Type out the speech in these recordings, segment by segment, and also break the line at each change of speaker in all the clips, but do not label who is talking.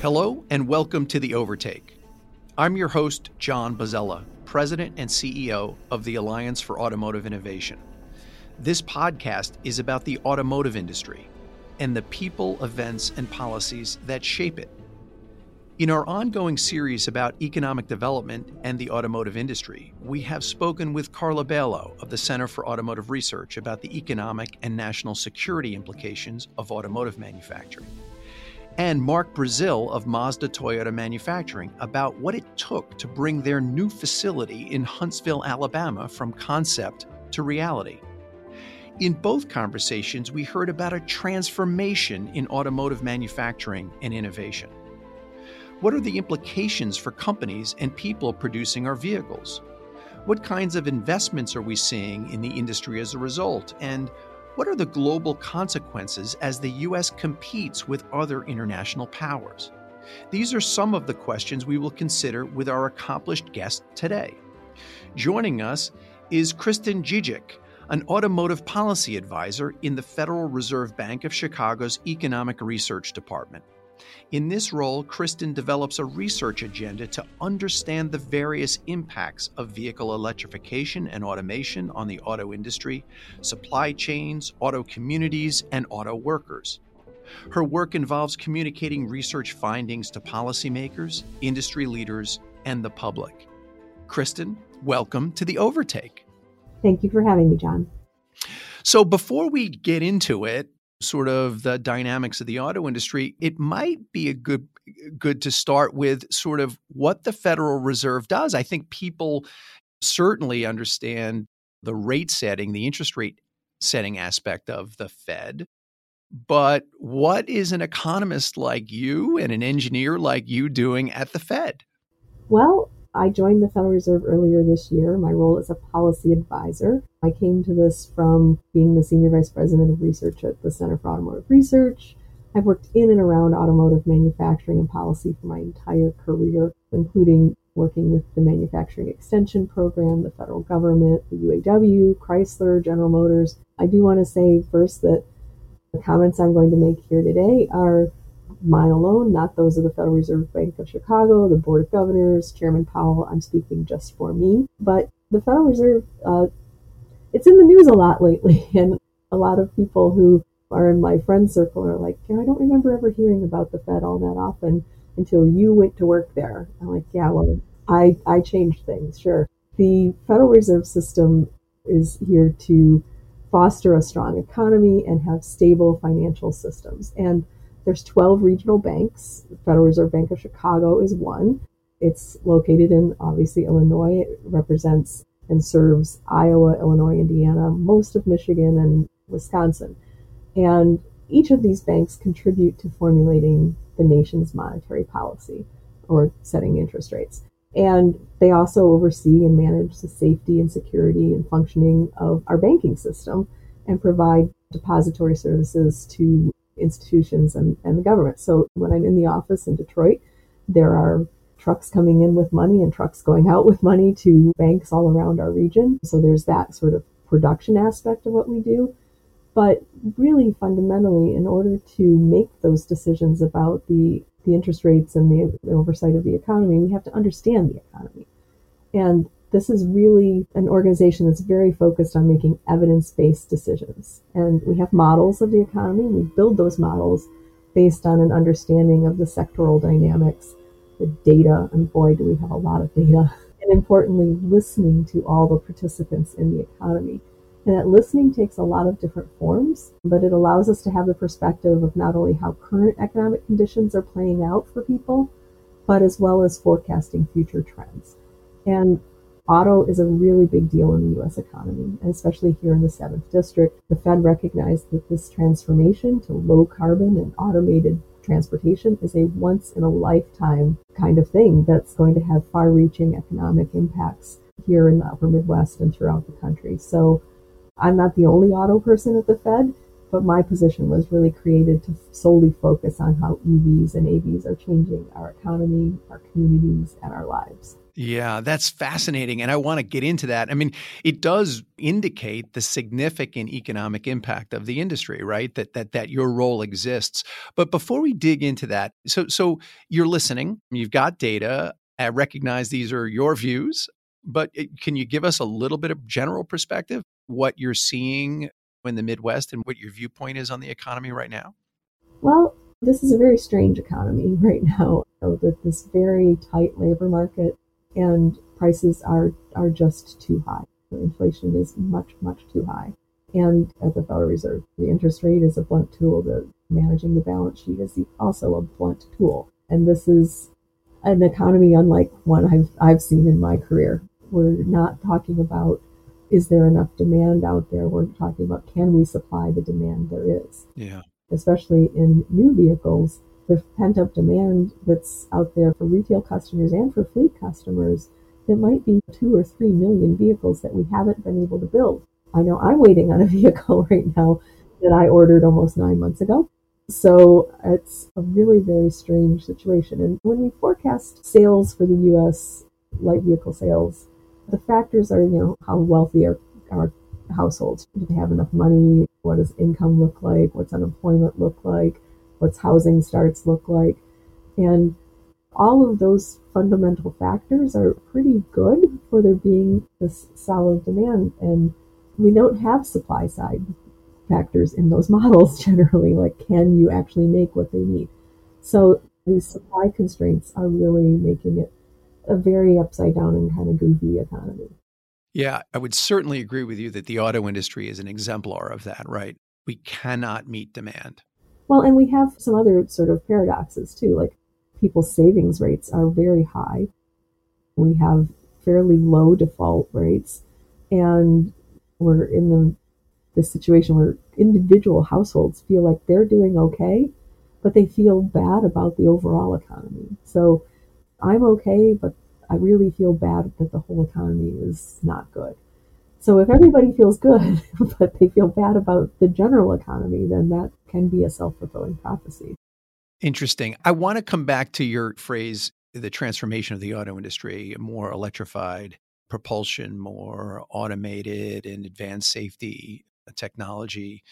Hello, and welcome to The Overtake. I'm your host, John Bozzella, President and CEO of the Alliance for Automotive Innovation. This podcast is about the automotive industry and the people, events, and policies that shape it. In our ongoing series about economic development and the automotive industry, we have spoken with Carla Bailo of the Center for Automotive Research about the economic and national security implications of automotive manufacturing, and Mark Brazeal of Mazda Toyota Manufacturing about what it took to bring their new facility in Huntsville, Alabama from concept to reality. In both conversations, we heard about a transformation in automotive manufacturing and innovation. What are the implications for companies and people producing our vehicles? What kinds of investments are we seeing in the industry as a result? And what are the global consequences as the U.S. competes with other international powers? These are some of the questions we will consider with our accomplished guest today. Joining us is Kristin Dziczek, an automotive policy advisor in the Federal Reserve Bank of Chicago's Economic Research Department. In this role, Kristin develops a research agenda to understand the various impacts of vehicle electrification and automation on the auto industry, supply chains, auto communities, and auto workers. Her work involves communicating research findings to policymakers, industry leaders, and the public. Kristin, welcome to the Overtake.
Thank you for having me, John.
So, before we get into it, sort of the dynamics of the auto industry, it might be a good good to start with sort of what the Federal Reserve does. I think people certainly understand the rate setting, the interest rate setting aspect of the Fed. But what is an economist like you and an engineer like you doing at the Fed?
Well, I joined the Federal Reserve earlier this year. My role is a policy advisor. I came to this from being the Senior Vice President of Research at the Center for Automotive Research. I've worked in and around automotive manufacturing and policy for my entire career, including working with the Manufacturing Extension Program, the federal government, the UAW, Chrysler, General Motors. I do want to say first that the comments I'm going to make here today are mine alone, not those of the Federal Reserve Bank of Chicago, the Board of Governors, Chairman Powell. I'm speaking just for me. But the Federal Reserve, uh, it's in the news a lot lately, and a lot of people who are in my friend circle are like, yeah, I don't remember ever hearing about the Fed all that often until you went to work there. I'm like, yeah, well, I, I changed things, sure. The Federal Reserve System is here to foster a strong economy and have stable financial systems. And there's 12 regional banks. The Federal Reserve Bank of Chicago is one. It's located in obviously Illinois. It represents and serves Iowa, Illinois, Indiana, most of Michigan, and Wisconsin. And each of these banks contribute to formulating the nation's monetary policy or setting interest rates. And they also oversee and manage the safety and security and functioning of our banking system and provide depository services to institutions and, and the government. So when I'm in the office in Detroit, there are trucks coming in with money and trucks going out with money to banks all around our region. So there's that sort of production aspect of what we do. But really, fundamentally, in order to make those decisions about the, the interest rates and the, the oversight of the economy, we have to understand the economy. And this is really an organization that's very focused on making evidence based decisions. And we have models of the economy. We build those models based on an understanding of the sectoral dynamics, the data, and boy, do we have a lot of data. And importantly, listening to all the participants in the economy. And that listening takes a lot of different forms, but it allows us to have the perspective of not only how current economic conditions are playing out for people, but as well as forecasting future trends. And Auto is a really big deal in the US economy, and especially here in the 7th District. The Fed recognized that this transformation to low carbon and automated transportation is a once in a lifetime kind of thing that's going to have far reaching economic impacts here in the upper Midwest and throughout the country. So I'm not the only auto person at the Fed, but my position was really created to solely focus on how EVs and AVs are changing our economy, our communities, and our lives.
Yeah, that's fascinating. And I want to get into that. I mean, it does indicate the significant economic impact of the industry, right? That that that your role exists. But before we dig into that, so so you're listening, you've got data. I recognize these are your views, but can you give us a little bit of general perspective what you're seeing in the Midwest and what your viewpoint is on the economy right now?
Well, this is a very strange economy right now. With this very tight labor market, and prices are are just too high. Inflation is much much too high. And at the Federal Reserve, the interest rate is a blunt tool. The managing the balance sheet is also a blunt tool. And this is an economy unlike one I've I've seen in my career. We're not talking about is there enough demand out there? We're talking about can we supply the demand there is.
Yeah.
Especially in new vehicles, the pent up demand that's out there for retail customers and for fleet customers, it might be two or three million vehicles that we haven't been able to build. I know I'm waiting on a vehicle right now that I ordered almost nine months ago. So it's a really very strange situation. And when we forecast sales for the US light vehicle sales, the factors are, you know, how wealthy are our households? Do they have enough money? What does income look like? What's unemployment look like? What's housing starts look like. And all of those fundamental factors are pretty good for there being this solid demand. And we don't have supply side factors in those models generally, like can you actually make what they need? So these supply constraints are really making it a very upside down and kind of goofy economy.
Yeah, I would certainly agree with you that the auto industry is an exemplar of that, right? We cannot meet demand.
Well, and we have some other sort of paradoxes too, like people's savings rates are very high. We have fairly low default rates, and we're in the the situation where individual households feel like they're doing okay, but they feel bad about the overall economy. So I'm okay, but I really feel bad that the whole economy is not good. So if everybody feels good, but they feel bad about the general economy, then that can be a self fulfilling prophecy.
Interesting. I want to come back to your phrase, the transformation of the auto industry, more electrified propulsion, more automated and advanced safety uh, technology,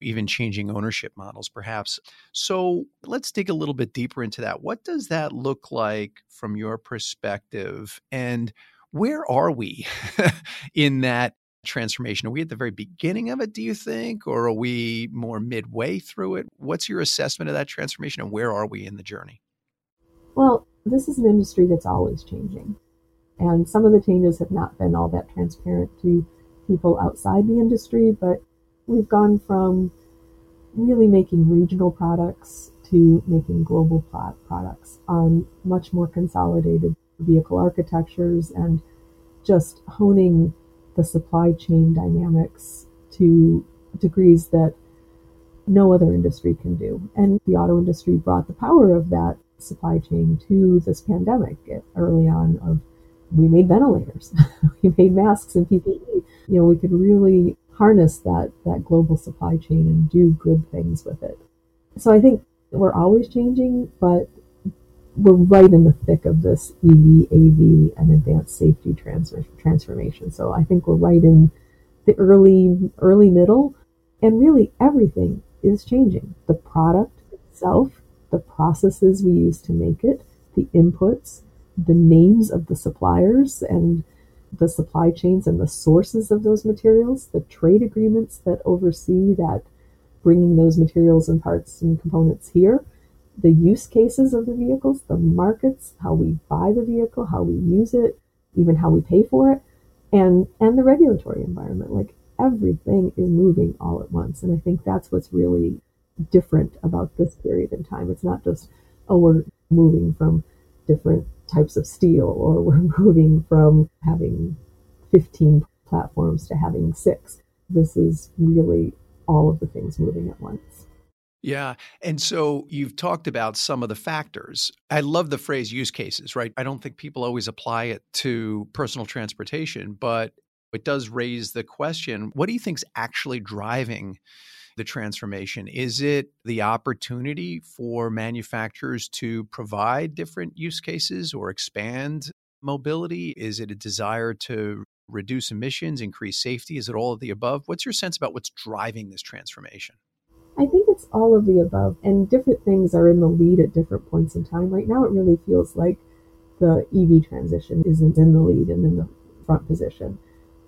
even changing ownership models, perhaps. So let's dig a little bit deeper into that. What does that look like from your perspective? And where are we in that transformation? Are we at the very beginning of it, do you think? Or are we more midway through it? What's your assessment of that transformation and where are we in the journey?
Well, this is an industry that's always changing. And some of the changes have not been all that transparent to people outside the industry, but we've gone from really making regional products to making global products on much more consolidated vehicle architectures and just honing the supply chain dynamics to degrees that no other industry can do. And the auto industry brought the power of that supply chain to this pandemic early on of we made ventilators, we made masks and PPE. You know, we could really harness that that global supply chain and do good things with it. So I think we're always changing, but we're right in the thick of this EV, AV, and advanced safety transfer, transformation. So I think we're right in the early, early middle, and really everything is changing. The product itself, the processes we use to make it, the inputs, the names of the suppliers and the supply chains and the sources of those materials, the trade agreements that oversee that bringing those materials and parts and components here the use cases of the vehicles, the markets, how we buy the vehicle, how we use it, even how we pay for it, and and the regulatory environment. Like everything is moving all at once, and I think that's what's really different about this period in time. It's not just oh we're moving from different types of steel or we're moving from having 15 platforms to having six. This is really all of the things moving at once.
Yeah. And so you've talked about some of the factors. I love the phrase use cases, right? I don't think people always apply it to personal transportation, but it does raise the question what do you think is actually driving the transformation? Is it the opportunity for manufacturers to provide different use cases or expand mobility? Is it a desire to reduce emissions, increase safety? Is it all of the above? What's your sense about what's driving this transformation?
It's all of the above, and different things are in the lead at different points in time. Right now, it really feels like the EV transition isn't in the lead and in the front position.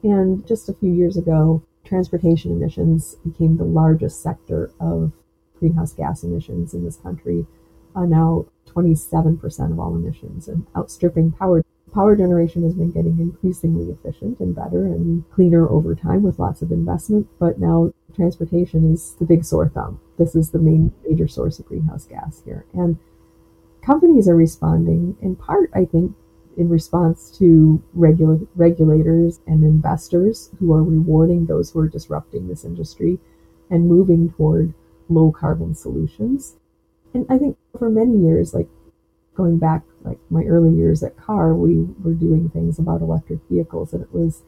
And just a few years ago, transportation emissions became the largest sector of greenhouse gas emissions in this country, now 27% of all emissions and outstripping power. Power generation has been getting increasingly efficient and better and cleaner over time with lots of investment, but now transportation is the big sore thumb. This is the main major source of greenhouse gas here. And companies are responding in part, I think, in response to regula- regulators and investors who are rewarding those who are disrupting this industry and moving toward low carbon solutions. And I think for many years, like going back like my early years at CAR, we were doing things about electric vehicles and it was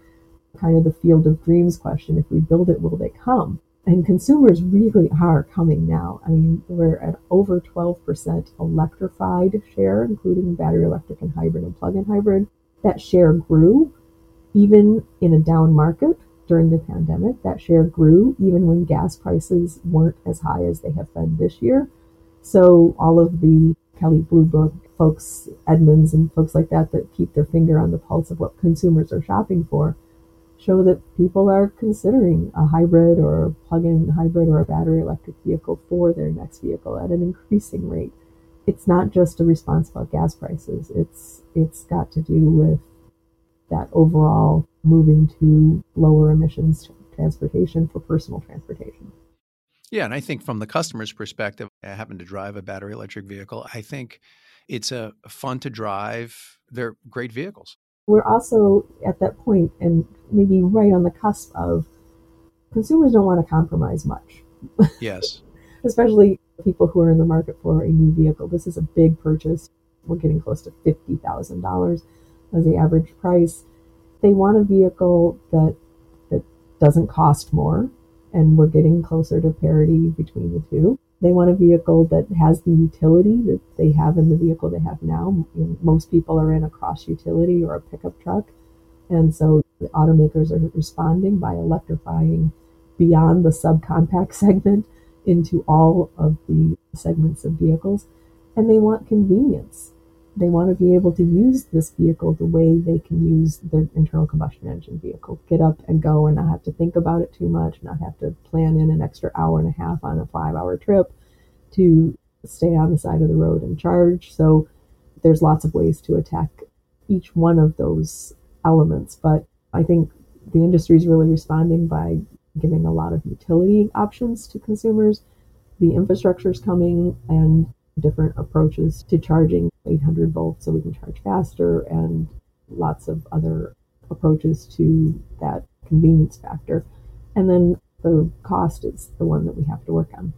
kind of the field of dreams question. If we build it, will they come? And consumers really are coming now. I mean, we're at over 12% electrified share, including battery electric and hybrid and plug in hybrid. That share grew even in a down market during the pandemic. That share grew even when gas prices weren't as high as they have been this year. So, all of the Kelley Blue Book folks, Edmunds, and folks like that, that keep their finger on the pulse of what consumers are shopping for show that people are considering a hybrid or plug-in hybrid or a battery electric vehicle for their next vehicle at an increasing rate. It's not just a response about gas prices. It's it's got to do with that overall moving to lower emissions transportation for personal transportation.
Yeah, and I think from the customer's perspective, uh, I happen to drive a battery electric vehicle. I think it's a fun to drive. They're great vehicles
we're also at that point and maybe right on the cusp of consumers don't want to compromise much.
Yes.
Especially people who are in the market for a new vehicle. This is a big purchase. We're getting close to $50,000 as the average price. They want a vehicle that that doesn't cost more and we're getting closer to parity between the two. They want a vehicle that has the utility that they have in the vehicle they have now. Most people are in a cross utility or a pickup truck. And so the automakers are responding by electrifying beyond the subcompact segment into all of the segments of vehicles. And they want convenience. They want to be able to use this vehicle the way they can use their internal combustion engine vehicle. Get up and go and not have to think about it too much, not have to plan in an extra hour and a half on a five hour trip to stay on the side of the road and charge. So there's lots of ways to attack each one of those elements. But I think the industry is really responding by giving a lot of utility options to consumers. The infrastructure is coming and different approaches to charging 800 volts so we can charge faster and lots of other approaches to that convenience factor. And then the cost is the one that we have to work on.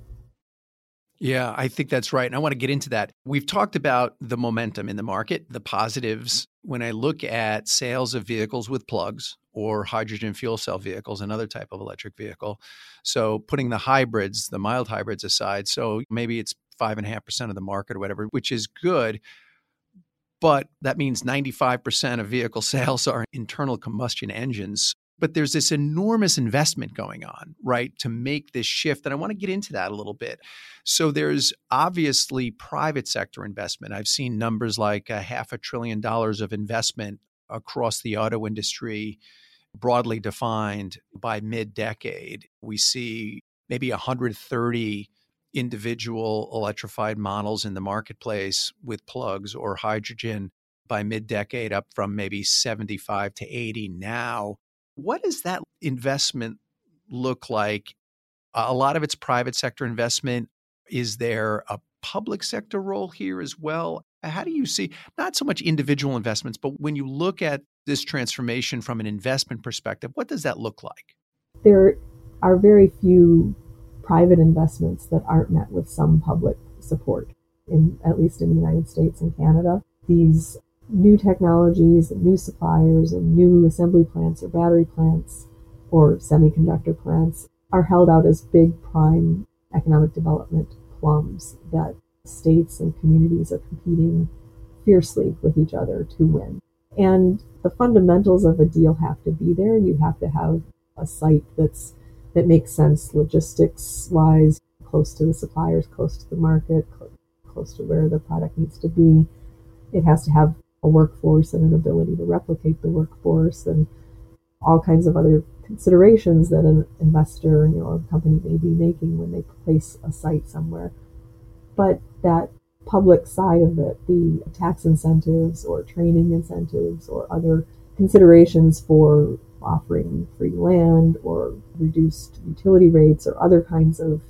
Yeah, I think that's right. And I want to get into that. We've talked about the momentum in the market, the positives. When I look at sales of vehicles with plugs or hydrogen fuel cell vehicles, another type of electric vehicle. So putting the hybrids, the mild hybrids aside, so maybe it's five and a half percent of the market or whatever, which is good. But that means 95% of vehicle sales are internal combustion engines. But there's this enormous investment going on, right, to make this shift. And I want to get into that a little bit. So there's obviously private sector investment. I've seen numbers like a half a trillion dollars of investment across the auto industry, broadly defined by mid decade. We see maybe 130 individual electrified models in the marketplace with plugs or hydrogen by mid decade, up from maybe 75 to 80 now. What does that investment look like? A lot of it's private sector investment. Is there a public sector role here as well? How do you see not so much individual investments, but when you look at this transformation from an investment perspective, what does that look like?
There are very few private investments that aren't met with some public support, in, at least in the United States and Canada. These new technologies, and new suppliers, and new assembly plants or battery plants or semiconductor plants are held out as big prime economic development plums that states and communities are competing fiercely with each other to win. And the fundamentals of a deal have to be there. You have to have a site that's that makes sense logistics wise, close to the suppliers, close to the market, cl- close to where the product needs to be. It has to have a workforce and an ability to replicate the workforce and all kinds of other considerations that an investor you know, a company may be making when they place a site somewhere. But that public side of it, the tax incentives or training incentives or other considerations for offering free land or reduced utility rates or other kinds of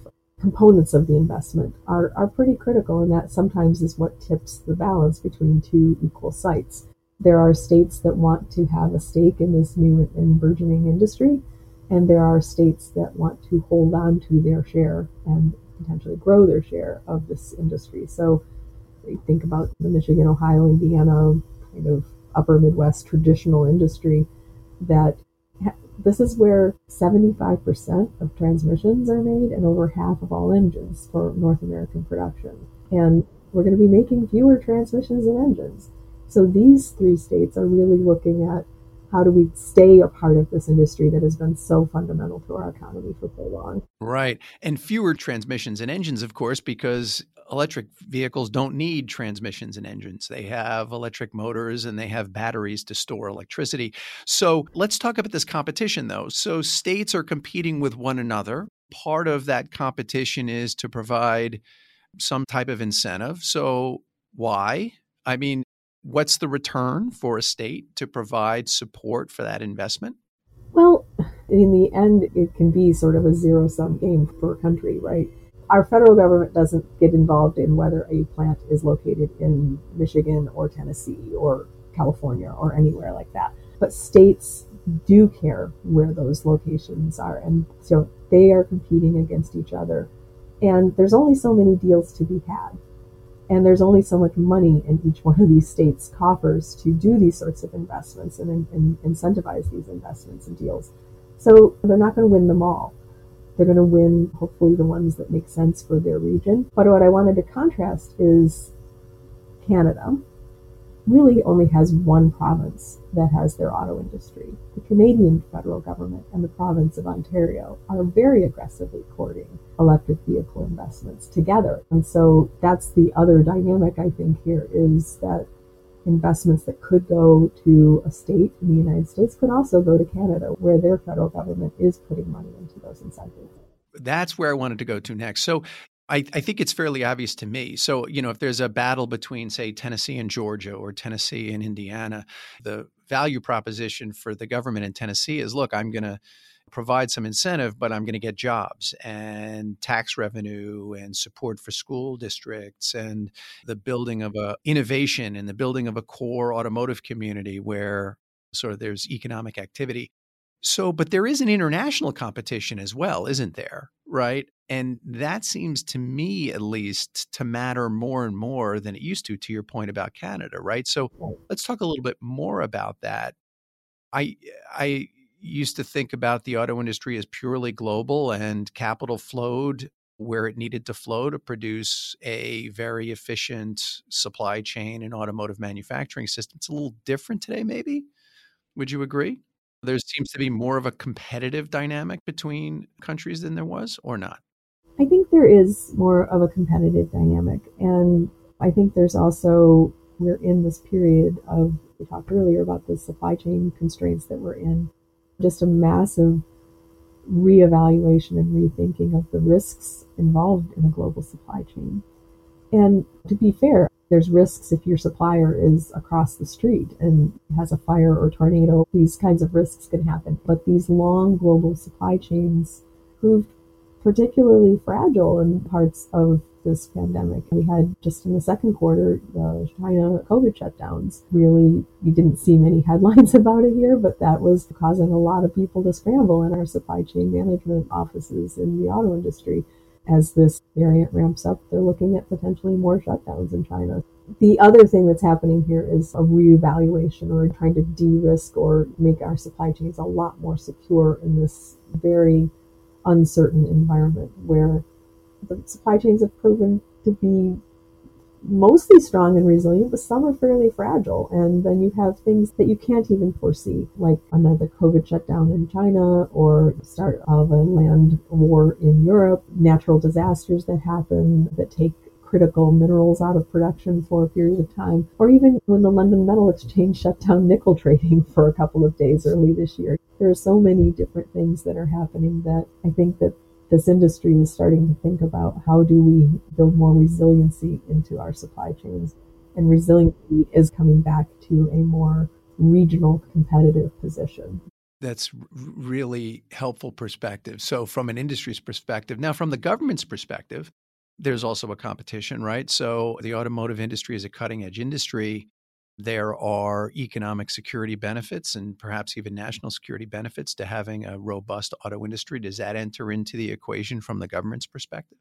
components of the investment are, are pretty critical, and that sometimes is what tips the balance between two equal sites. There are states that want to have a stake in this new and burgeoning industry, and there are states that want to hold on to their share and potentially grow their share of this industry. So think about the Michigan, Ohio, Indiana kind of upper Midwest traditional industry that this is where 75% of transmissions are made and over half of all engines for North American production. And we're going to be making fewer transmissions and engines. So these three states are really looking at how do we stay a part of this industry that has been so fundamental to our economy for so long?
Right. And fewer transmissions and engines, of course, because electric vehicles don't need transmissions and engines. They have electric motors and they have batteries to store electricity. So let's talk about this competition, though. So states are competing with one another. Part of that competition is to provide some type of incentive. So why? I mean, what's the return for a state to provide support for that investment?
Well, in the end, it can be sort of a zero sum game for a country, right? Our federal government doesn't get involved in whether a plant is located in Michigan or Tennessee or California or anywhere like that. But states do care where those locations are. And so they are competing against each other. And there's only so many deals to be had. And there's only so much money in each one of these states' coffers to do these sorts of investments and, and incentivize these investments and deals. So they're not going to win them all. They're going to win, hopefully, the ones that make sense for their region. But what I wanted to contrast is Canada, really only has one province that has their auto industry. The Canadian federal government and the province of Ontario are very aggressively courting electric vehicle investments together. And so that's the other dynamic I think here is that investments that could go to a state in the United States could also go to Canada, where their federal government is putting money into those incentives.
That's where I wanted to go to next. So I, I, think it's fairly obvious to me. So, you know, if there's a battle between, say, Tennessee and Georgia or Tennessee and Indiana, the value proposition for the government in Tennessee is look, I'm going to provide some incentive, but I'm going to get jobs and tax revenue and support for school districts and the building of a innovation and the building of a core automotive community where sort of there's economic activity. So, but there is an international competition as well, isn't there? Right. And that seems to me, at least, to matter more and more than it used to, to your point about Canada. Right. So let's talk a little bit more about that. I, I, used to think about the auto industry as purely global and capital flowed where it needed to flow to produce a very efficient supply chain and automotive manufacturing system. It's a little different today, maybe. Would you agree? There seems to be more of a competitive dynamic between countries than there was, or not?
I think there is more of a competitive dynamic. And I think there's also, we're in this period of, we talked earlier about the supply chain constraints that we're in, just a massive reevaluation and rethinking of the risks involved in a global supply chain. And to be fair, there's risks if your supplier is across the street and has a fire or tornado. These kinds of risks can happen. But these long global supply chains proved particularly fragile in parts of this pandemic. We had just in the second quarter, the China COVID shutdowns. Really, you didn't see many headlines about it here, but that was causing a lot of people to scramble in our supply chain management offices in the auto industry as this variant ramps up, they're looking at potentially more shutdowns in China. The other thing that's happening here is a reevaluation or trying to de risk or make our supply chains a lot more secure in this very uncertain environment where the supply chains have proven to be mostly strong and resilient, but some are fairly fragile. And then you have things that you can't even foresee, like another COVID shutdown in China or start of a land war in Europe, natural disasters that happen that take critical minerals out of production for a period of time, or even when the London Metal Exchange shut down nickel trading for a couple of days early this year. There are so many different things that are happening that I think that this industry is starting to think about how do we build more resiliency into our supply chains. And resiliency is coming back to a more regional competitive position.
That's really helpful perspective. So, from an industry's perspective, now from the government's perspective, there's also a competition, right? So, the automotive industry is a cutting edge industry. There are economic security benefits and perhaps even national security benefits to having a robust auto industry. Does that enter into the equation from the government's perspective?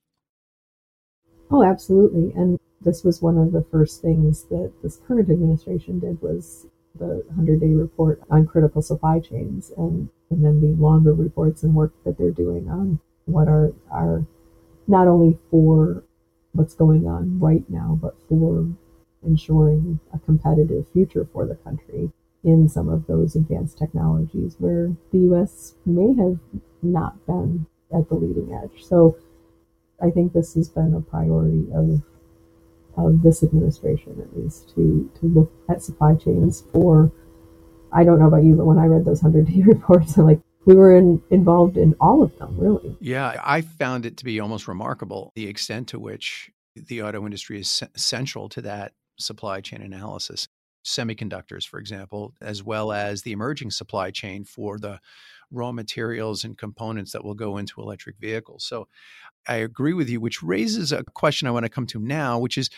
Oh, absolutely. And this was one of the first things that this current administration did was the 100 day report on critical supply chains and, and then the longer reports and work that they're doing on what are, are not only for what's going on right now, but for ensuring a competitive future for the country in some of those advanced technologies where the US may have not been at the leading edge. So I think this has been a priority of of this administration at least to to look at supply chains for I don't know about you, but when I read those hundred day reports, I'm like, we were in, involved in all of them, really.
Yeah, I found it to be almost remarkable the extent to which the auto industry is central to that supply chain analysis, semiconductors, for example, as well as the emerging supply chain for the raw materials and components that will go into electric vehicles. So I agree with you, which raises a question I want to come to now, which is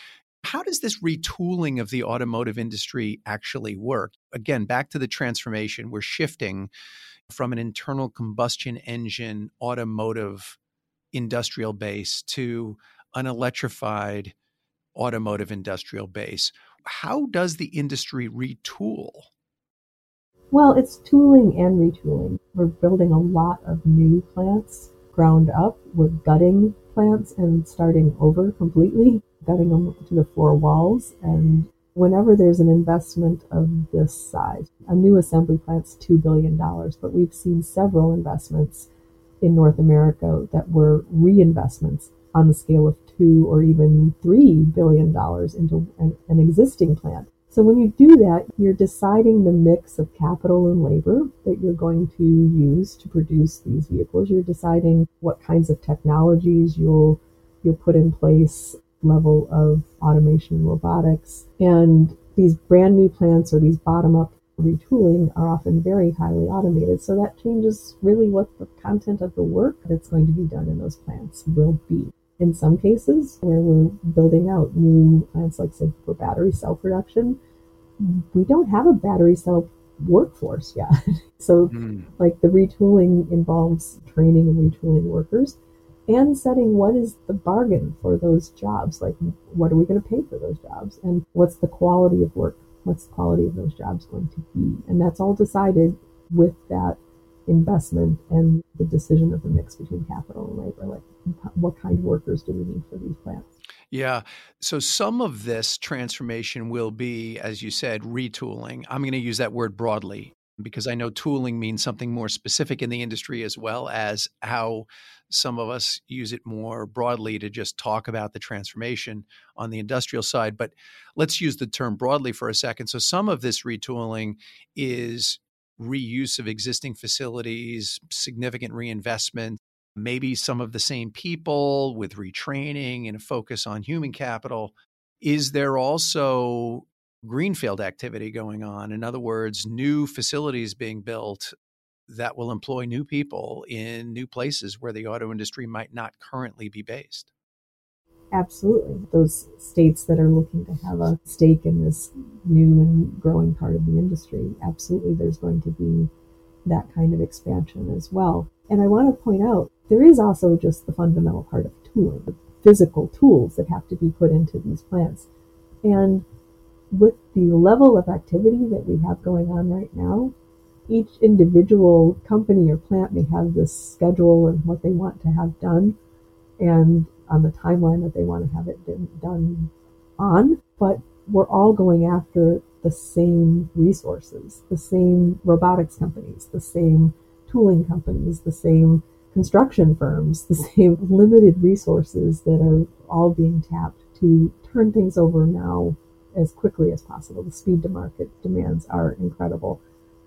how does this retooling of the automotive industry actually work? Again, back to the transformation, we're shifting from an internal combustion engine automotive industrial base to an electrified automotive industrial base. How does the industry retool?
Well, it's tooling and retooling. We're building a lot of new plants ground up. We're gutting plants and starting over completely, gutting them to the four walls. And whenever there's an investment of this size, a new assembly plant's $2 billion, but we've seen several investments in North America that were reinvestments on the scale of two or even three billion dollars into an, an, existing plant. So when you do that, you're deciding the mix of capital and labor that you're going to use to produce these vehicles. You're deciding what kinds of technologies you'll you'll put in place, level of automation and robotics. And these brand new plants or these bottom up retooling are often very highly automated. So that changes really what the content of the work that's going to be done in those plants will be in some cases where we're building out new plants, like say for battery cell production, we don't have a battery cell workforce yet. so, mm. like the retooling involves training and retooling workers and setting what is the bargain for those jobs. Like, what are we going to pay for those jobs? And what's the quality of work? What's the quality of those jobs going to be? And that's all decided with that investment and the decision of the mix between capital and labor. Like, what kind of workers do we need for these plants?
Yeah. So some of this transformation will be, as you said, retooling. I'm going to use that word broadly because I know tooling means something more specific in the industry as well as how some of us use it more broadly to just talk about the transformation on the industrial side. But let's use the term broadly for a second. So some of this retooling is reuse of existing facilities, significant reinvestment, maybe some of the same people with retraining and a focus on human capital. Is there also greenfield activity going on? In other words, new facilities being built that will employ new people in new places where the auto industry might not currently be based?
Absolutely. Those states that are looking to have a stake in this new and growing part of the industry, absolutely, there's going to be that kind of expansion as well. And I want to point out there is also just the fundamental part of tooling, the physical tools that have to be put into these plants. And with the level of activity that we have going on right now, each individual company or plant may have this schedule and what they want to have done and on the timeline that they want to have it done on, but we're all going after the same resources, the same robotics companies, the same tooling companies, the same construction firms, the same limited resources that are all being tapped to turn things over now as quickly as possible. The speed to market demands are incredible.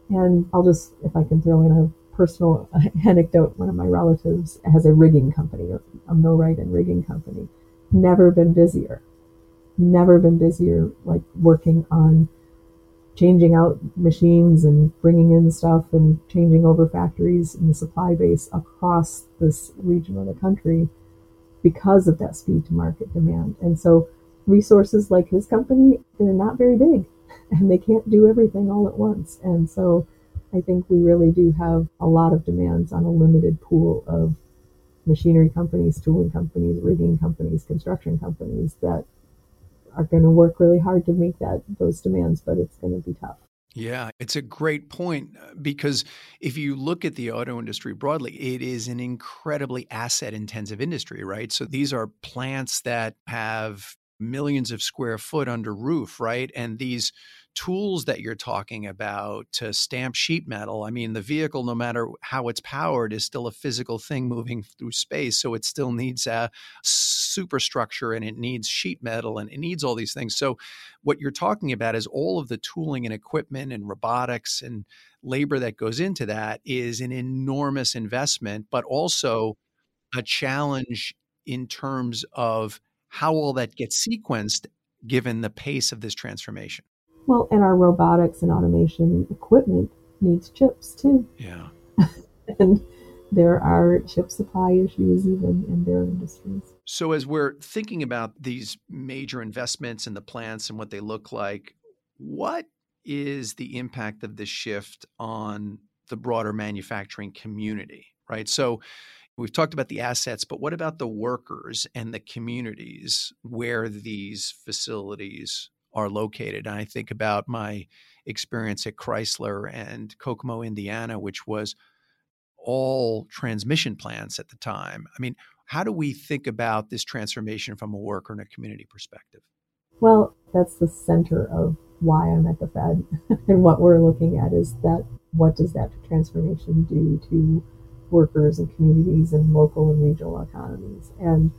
And I'll just, if I can throw in a personal anecdote, one of my relatives has a rigging company, a millwright and rigging company. Never been busier. Never been busier, like working on changing out machines and bringing in stuff and changing over factories and the supply base across this region of the country because of that speed to market demand. And so resources like his company, they're not very big and they can't do everything all at once. And so I think we really do have a lot of demands on a limited pool of machinery companies, tooling companies, rigging companies, construction companies that are going to work really hard to meet that those demands, but it's going to be tough.
Yeah, it's a great point uh, because if you look at the auto industry broadly, it is an incredibly asset intensive industry, right? So these are plants that have millions of square foot under roof, right? And these tools that you're talking about to stamp sheet metal, I mean, the vehicle, no matter how it's powered, is still a physical thing moving through space. So it still needs a superstructure and it needs sheet metal and it needs all these things. So what you're talking about is all of the tooling and equipment and robotics and labor that goes into that is an enormous investment, but also a challenge in terms of how all that gets sequenced given the pace of this transformation.
Well, and our robotics and automation equipment needs chips too.
Yeah.
and there are chip supply issues even in their industries.
So, as we're thinking about these major investments and the plants and what they look like, what is the impact of this shift on the broader manufacturing community, right? So, we've talked about the assets, but what about the workers and the communities where these facilities are located. And I think about my experience at Chrysler and Kokomo, Indiana, which was all transmission plants at the time. I mean, how do we think about this transformation from a worker and a community perspective?
Well, that's the center of why I'm at the Fed. and what we're looking at is that what does that transformation do to workers and communities and local and regional economies? And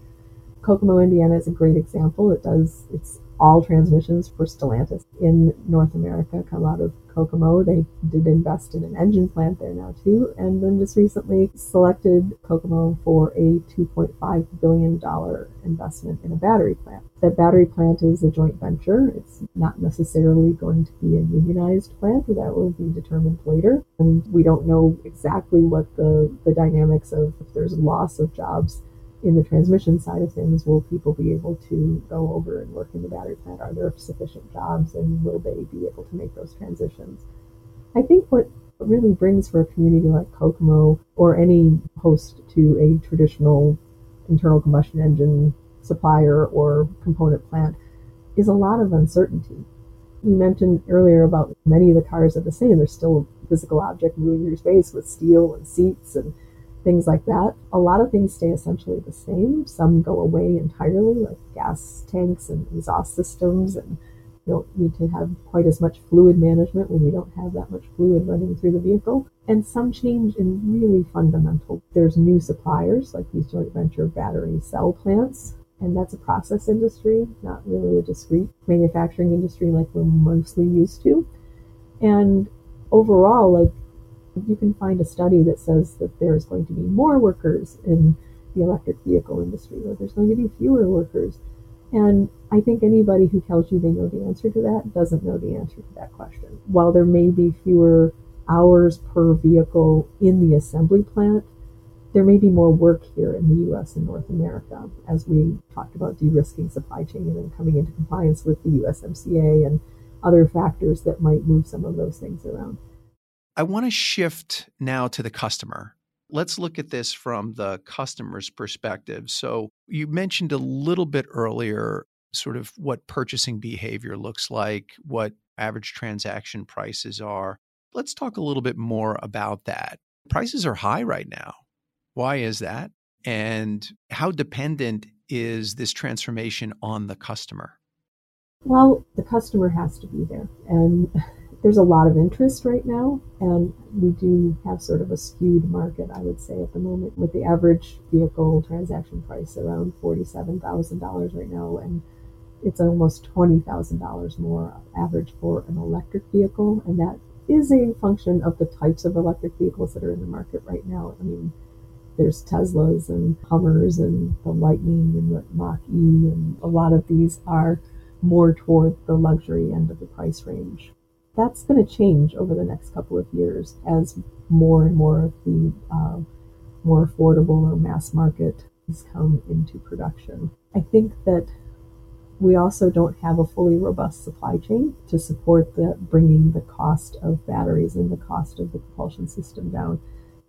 Kokomo, Indiana is a great example. It does, it's all transmissions for Stellantis in North America come out of Kokomo. They did invest in an engine plant there now too, and then just recently selected Kokomo for a $2.5 billion investment in a battery plant. That battery plant is a joint venture. It's not necessarily going to be a unionized plant, that will be determined later. And we don't know exactly what the, the dynamics of if there's loss of jobs in the transmission side of things, will people be able to go over and work in the battery plant? Are there sufficient jobs and will they be able to make those transitions? I think what really brings for a community like Kokomo or any host to a traditional internal combustion engine supplier or component plant is a lot of uncertainty. You mentioned earlier about many of the cars are the same. They're still a physical object moving through space with steel and seats and things like that. A lot of things stay essentially the same. Some go away entirely, like gas tanks and exhaust systems, and you don't need to have quite as much fluid management when you don't have that much fluid running through the vehicle. And some change in really fundamental. There's new suppliers, like these joint venture battery cell plants, and that's a process industry, not really a discrete manufacturing industry like we're mostly used to. And overall, like you can find a study that says that there's going to be more workers in the electric vehicle industry, or there's going to be fewer workers. And I think anybody who tells you they know the answer to that doesn't know the answer to that question. While there may be fewer hours per vehicle in the assembly plant, there may be more work here in the US and North America as we talked about de risking supply chain and coming into compliance with the USMCA and other factors that might move some of those things around.
I want to shift now to the customer. Let's look at this from the customer's perspective. So, you mentioned a little bit earlier sort of what purchasing behavior looks like, what average transaction prices are. Let's talk a little bit more about that. Prices are high right now. Why is that? And how dependent is this transformation on the customer?
Well, the customer has to be there. And there's a lot of interest right now. And we do have sort of a skewed market, I would say, at the moment, with the average vehicle transaction price around $47,000 right now. And it's almost $20,000 more average for an electric vehicle. And that is a function of the types of electric vehicles that are in the market right now. I mean, there's Teslas and Hummers and the Lightning and the Mach E, and a lot of these are more toward the luxury end of the price range. That's going to change over the next couple of years as more and more of the uh, more affordable or mass market has come into production. I think that we also don't have a fully robust supply chain to support the bringing the cost of batteries and the cost of the propulsion system down.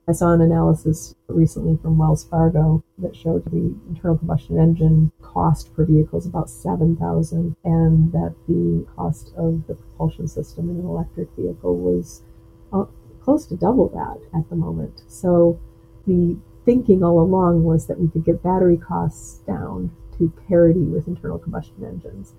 I saw an analysis recently from Wells Fargo that showed the internal combustion engine cost per vehicle is about 7000 and that the cost of the propulsion system in an electric vehicle was uh, close to double that at the moment. So the thinking all along was that we could get battery costs down to parity with internal combustion engines.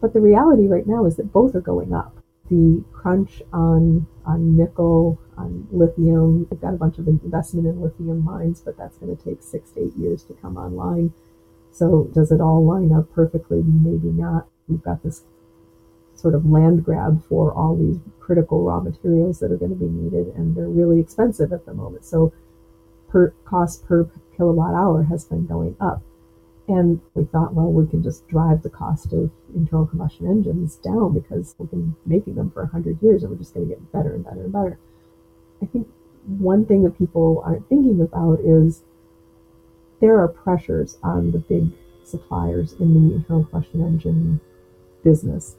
But the reality right now is that both are going up the crunch on on nickel, on lithium. We've got a bunch of investment in lithium mines, but that's going to take six to eight years to come online. So does it all line up perfectly? Maybe not. We've got this sort of land grab for all these critical raw materials that are going to be needed, and they're really expensive at the moment. So per cost per kilowatt hour has been going up. And we thought, well, we can just drive the cost of internal combustion engines down because we've been making them for 100 years and we're just going to get better and better and better. I think one thing that people aren't thinking about is there are pressures on the big suppliers in the internal combustion engine business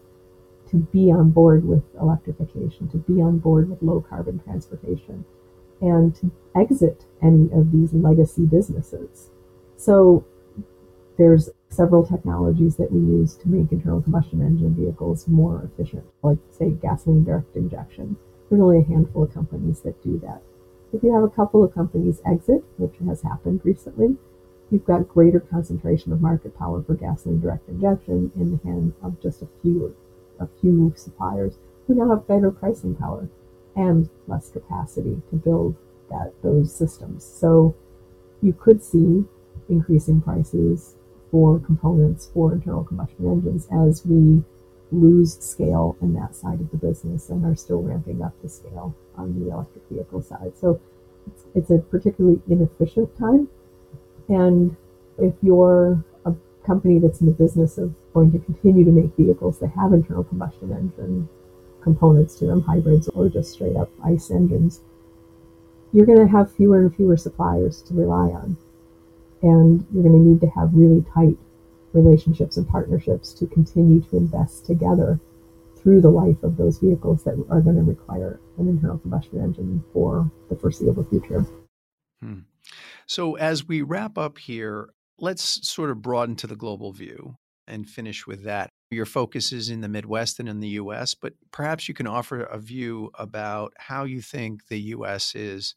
to be on board with electrification, to be on board with low carbon transportation, and to exit any of these legacy businesses. So there's several technologies that we use to make internal combustion engine vehicles more efficient, like, say, gasoline direct injection. There's only a handful of companies that do that. If you have a couple of companies exit, which has happened recently, you've got greater concentration of market power for gasoline direct injection in the hands of just a few a few suppliers who now have better pricing power and less capacity to build that those systems. So you could see increasing prices for components for internal combustion engines as we lose scale in that side of the business and are still ramping up the scale on the electric vehicle side. So it's, it's a particularly inefficient time. And if you're a company that's in the business of going to continue to make vehicles that have internal combustion engine components to them, hybrids or just straight up ICE engines, you're going to have fewer and fewer suppliers to rely on and you're going to need to have really tight relationships and partnerships to continue to invest together through the life of those vehicles that are going to require an internal combustion engine for the foreseeable future.
Hmm. So, as we wrap up here, let's sort of broaden to the global view and finish with that. Your focus is in the Midwest and in the US, but perhaps you can offer a view about how you think the US is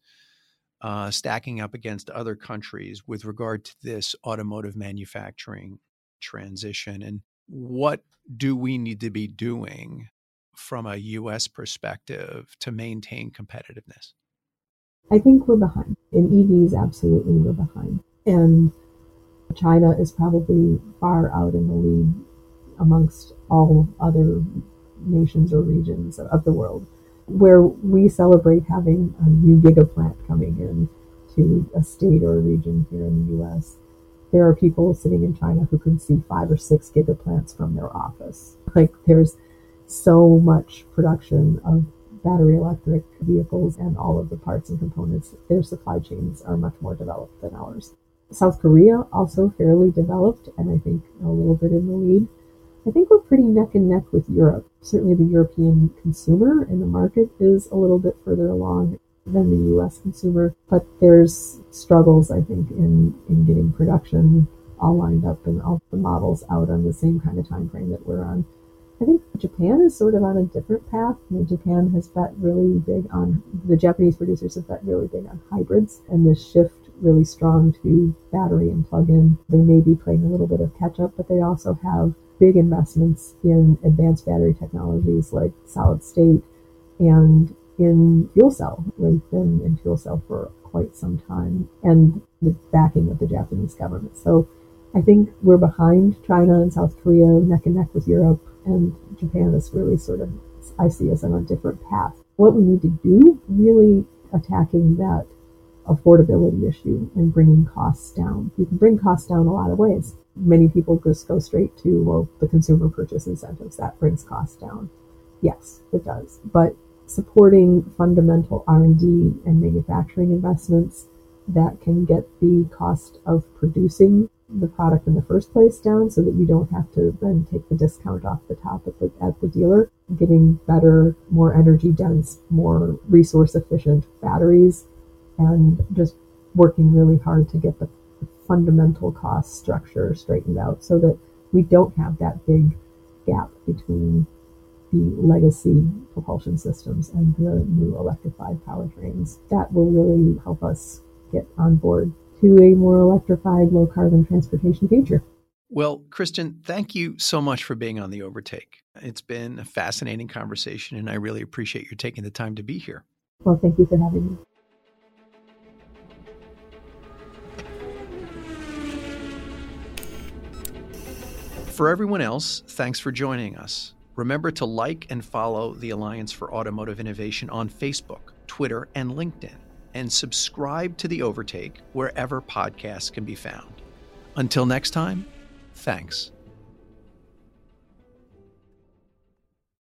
uh, stacking up against other countries with regard to this automotive manufacturing transition and what do we need to be doing from a US perspective to maintain competitiveness?
I think we're behind. In EVs, absolutely we're behind. And China is probably far out in the lead amongst all other nations or regions of the world where we celebrate having a new gigaplant coming in to a state or a region here in the US. There are people sitting in China who can see five or six gigaplants from their office. Like there's so much production of battery electric vehicles and all of the parts and components. Their supply chains are much more developed than ours. South Korea also fairly developed and I think a little bit in the lead. I think we're pretty neck and neck with Europe. Certainly, the European consumer and the market is a little bit further along than the US consumer, but there's struggles, I think, in, in getting production all lined up and all the models out on the same kind of time frame that we're on. I think Japan is sort of on a different path. You know, Japan has bet really big on the Japanese producers have bet really big on hybrids and the shift really strong to battery and plug-in. They may be playing a little bit of catch up, but they also have big investments in advanced battery technologies like solid state and in fuel cell. We've been in fuel cell for quite some time and the backing of the Japanese government. So I think we're behind China and South Korea neck and neck with Europe and Japan is really sort of, I see us on a different path. What we need to do, really attacking that affordability issue and bringing costs down. You can bring costs down a lot of ways. Many people just go straight to, well, the consumer purchase incentives. That brings costs down. Yes, it does. But supporting fundamental R&D and manufacturing investments that can get the cost of producing the product in the first place down so that you don't have to then take the discount off the top at the, at the dealer. Getting better, more energy dense, more resource efficient batteries, and just working really hard to get the fundamental cost structure straightened out so that we don't have that big gap between the legacy propulsion systems and the new electrified powertrains. That will really help us get on board to a more electrified, low carbon transportation future.
Well, Kristin, thank you so much for being on the Overtake. It's been a fascinating conversation, and I really appreciate you taking the time to be here.
Well, thank you for having me.
For everyone else, thanks for joining us. Remember to like and follow the Alliance for Automotive Innovation on Facebook, Twitter, and LinkedIn and subscribe to The Overtake wherever podcasts can be found. Until next time, thanks.